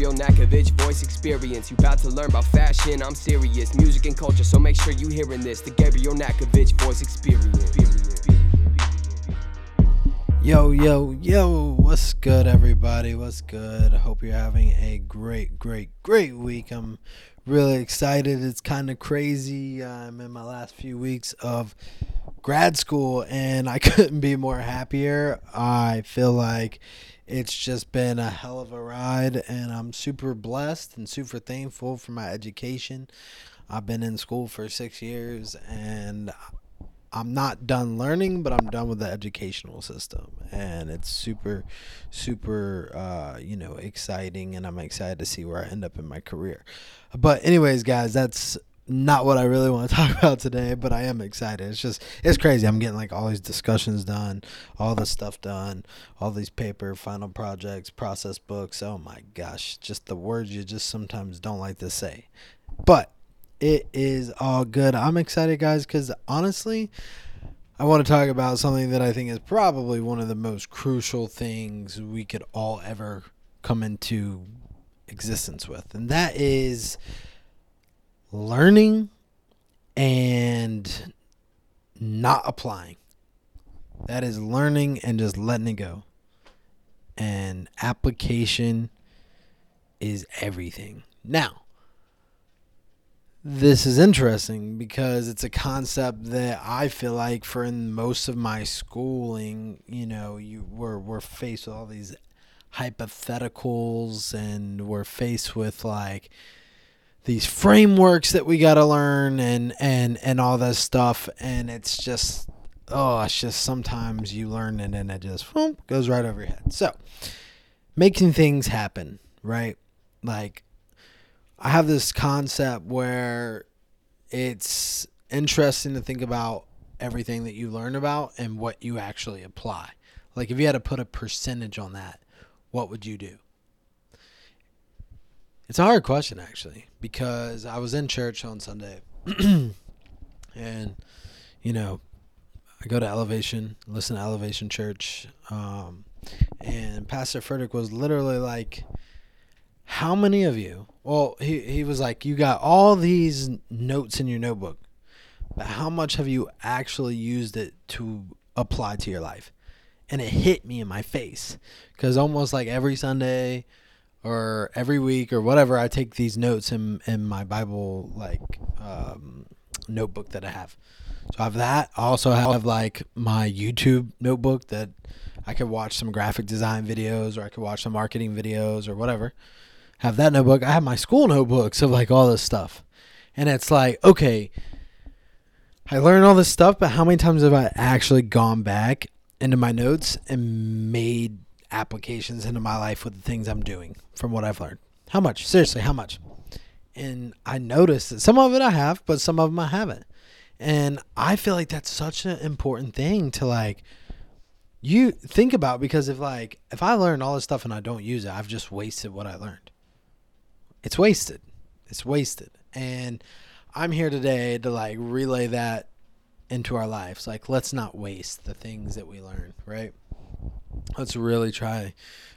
Gabriel Nakovich, voice experience. You about to learn about fashion, I'm serious. Music and culture, so make sure you hearing this. The Gabriel Nakovich voice experience. Yo, yo, yo, what's good, everybody? What's good? Hope you're having a great, great, great week. I'm really excited. It's kind of crazy. I'm in my last few weeks of grad school, and I couldn't be more happier. I feel like it's just been a hell of a ride, and I'm super blessed and super thankful for my education. I've been in school for six years, and I'm not done learning, but I'm done with the educational system, and it's super, super, uh, you know, exciting, and I'm excited to see where I end up in my career. But anyways, guys, that's not what I really want to talk about today, but I am excited. It's just it's crazy. I'm getting like all these discussions done, all this stuff done, all these paper, final projects, process books. Oh my gosh, just the words you just sometimes don't like to say. But it is all good. I'm excited, guys, because honestly, I want to talk about something that I think is probably one of the most crucial things we could all ever come into existence with, and that is learning and not applying. That is learning and just letting it go. And application is everything. Now, this is interesting because it's a concept that I feel like for in most of my schooling, you know, you were we're faced with all these hypotheticals and we're faced with like these frameworks that we got to learn and and and all this stuff and it's just oh it's just sometimes you learn and then it just whoop, goes right over your head so making things happen right like I have this concept where it's interesting to think about everything that you learn about and what you actually apply. Like if you had to put a percentage on that, what would you do? It's a hard question actually because I was in church on Sunday and you know I go to Elevation, listen to Elevation Church, um, and Pastor Furtick was literally like, "How many of you well, he he was like, you got all these notes in your notebook, but how much have you actually used it to apply to your life? And it hit me in my face because almost like every Sunday or every week or whatever, I take these notes in in my Bible like um, notebook that I have. So I have that. I also have like my YouTube notebook that I could watch some graphic design videos or I could watch some marketing videos or whatever have that notebook. I have my school notebooks of like all this stuff. And it's like, okay, I learned all this stuff, but how many times have I actually gone back into my notes and made applications into my life with the things I'm doing from what I've learned? How much? Seriously, how much? And I noticed that some of it I have, but some of them I haven't. And I feel like that's such an important thing to like you think about because if like if I learn all this stuff and I don't use it, I've just wasted what I learned it's wasted. It's wasted. And I'm here today to like relay that into our lives. Like, let's not waste the things that we learn, right? Let's really try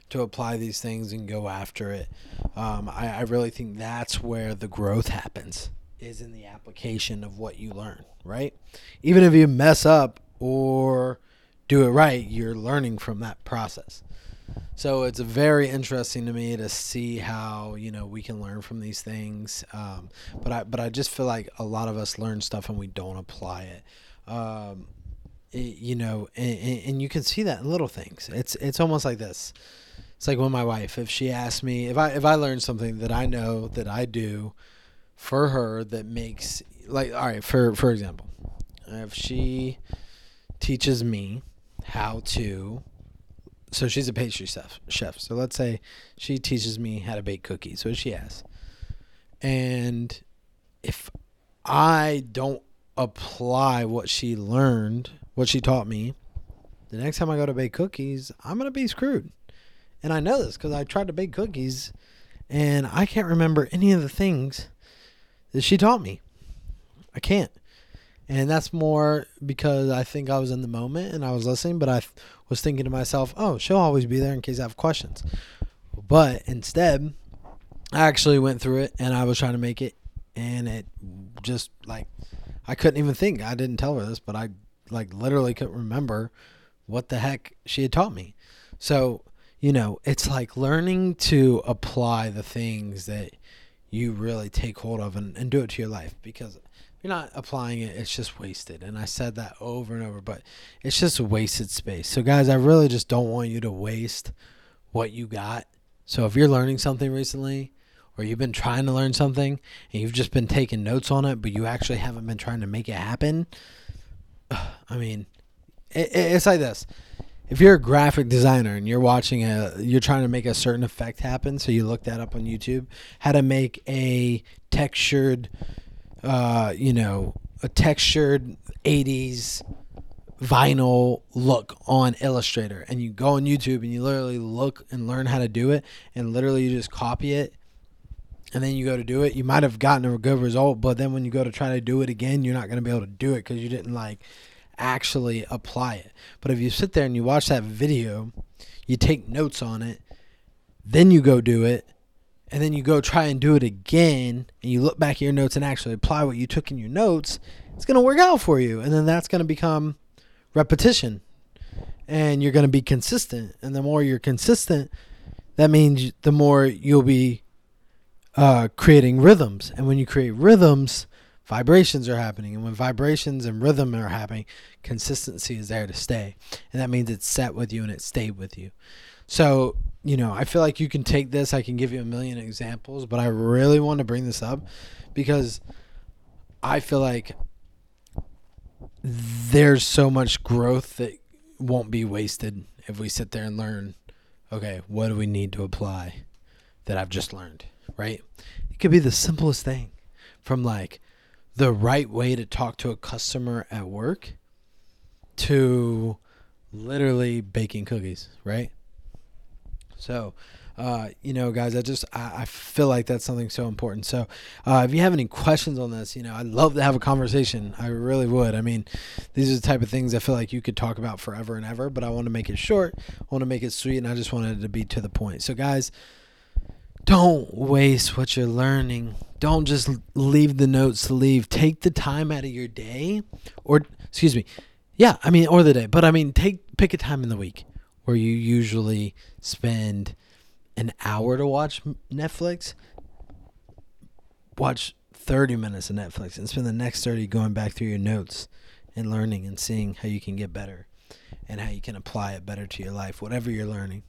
to apply these things and go after it. Um, I, I really think that's where the growth happens is in the application of what you learn, right? Even if you mess up or do it right, you're learning from that process. So it's very interesting to me to see how you know we can learn from these things. Um, but I but I just feel like a lot of us learn stuff and we don't apply it. Um, you know, and, and you can see that in little things. It's it's almost like this. It's like when my wife, if she asks me if I if I learn something that I know that I do for her that makes like all right for for example, if she teaches me how to so she's a pastry chef. Chef. So let's say she teaches me how to bake cookies. What she asks, and if I don't apply what she learned, what she taught me, the next time I go to bake cookies, I'm gonna be screwed. And I know this because I tried to bake cookies, and I can't remember any of the things that she taught me. I can't and that's more because I think I was in the moment and I was listening, but I was thinking to myself, "Oh, she'll always be there in case I have questions." But instead, I actually went through it and I was trying to make it and it just like I couldn't even think. I didn't tell her this, but I like literally couldn't remember what the heck she had taught me. So, you know, it's like learning to apply the things that you really take hold of and, and do it to your life because you're not applying it, it's just wasted. And I said that over and over, but it's just wasted space. So, guys, I really just don't want you to waste what you got. So, if you're learning something recently, or you've been trying to learn something and you've just been taking notes on it, but you actually haven't been trying to make it happen. I mean, it, it's like this. If you're a graphic designer and you're watching a, you're trying to make a certain effect happen, so you look that up on YouTube, how to make a textured, uh, you know, a textured 80s vinyl look on Illustrator, and you go on YouTube and you literally look and learn how to do it, and literally you just copy it and then you go to do it, you might have gotten a good result, but then when you go to try to do it again, you're not going to be able to do it because you didn't like actually apply it. But if you sit there and you watch that video, you take notes on it, then you go do it, and then you go try and do it again, and you look back at your notes and actually apply what you took in your notes, it's going to work out for you. And then that's going to become repetition. And you're going to be consistent. And the more you're consistent, that means the more you'll be uh, creating rhythms. And when you create rhythms, vibrations are happening. And when vibrations and rhythm are happening, consistency is there to stay. And that means it's set with you and it stayed with you. So, you know, I feel like you can take this. I can give you a million examples, but I really want to bring this up because I feel like there's so much growth that won't be wasted if we sit there and learn okay, what do we need to apply that I've just learned? Right? It could be the simplest thing from like the right way to talk to a customer at work to literally baking cookies, right? So, uh, you know, guys, I just I, I, feel like that's something so important. So, uh, if you have any questions on this, you know, I'd love to have a conversation. I really would. I mean, these are the type of things I feel like you could talk about forever and ever. But I want to make it short. I want to make it sweet, and I just wanted to be to the point. So, guys, don't waste what you're learning. Don't just leave the notes to leave. Take the time out of your day, or excuse me, yeah, I mean, or the day. But I mean, take pick a time in the week where you usually spend an hour to watch Netflix. Watch 30 minutes of Netflix and spend the next 30 going back through your notes and learning and seeing how you can get better and how you can apply it better to your life, whatever you're learning.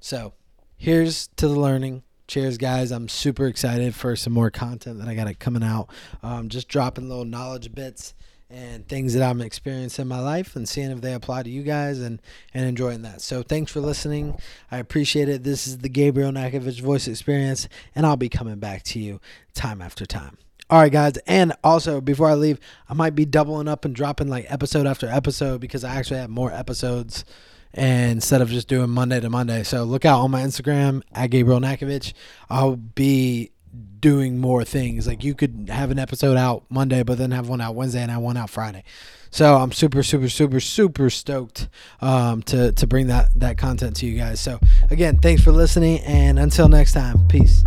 So, here's to the learning cheers guys. I'm super excited for some more content that i got coming out. Um, just dropping little knowledge bits and things that i'm experiencing in my life and seeing if they apply to you guys and and enjoying that. So thanks for listening. I appreciate it. This is the gabriel nakovich voice experience and i'll be coming back to you time after time. All right, guys. And also, before I leave, I might be doubling up and dropping like episode after episode because I actually have more episodes instead of just doing Monday to Monday. So look out on my Instagram at Gabriel Nakovich. I'll be doing more things. Like you could have an episode out Monday, but then have one out Wednesday and have one out Friday. So I'm super, super, super, super stoked um, to to bring that that content to you guys. So again, thanks for listening, and until next time, peace.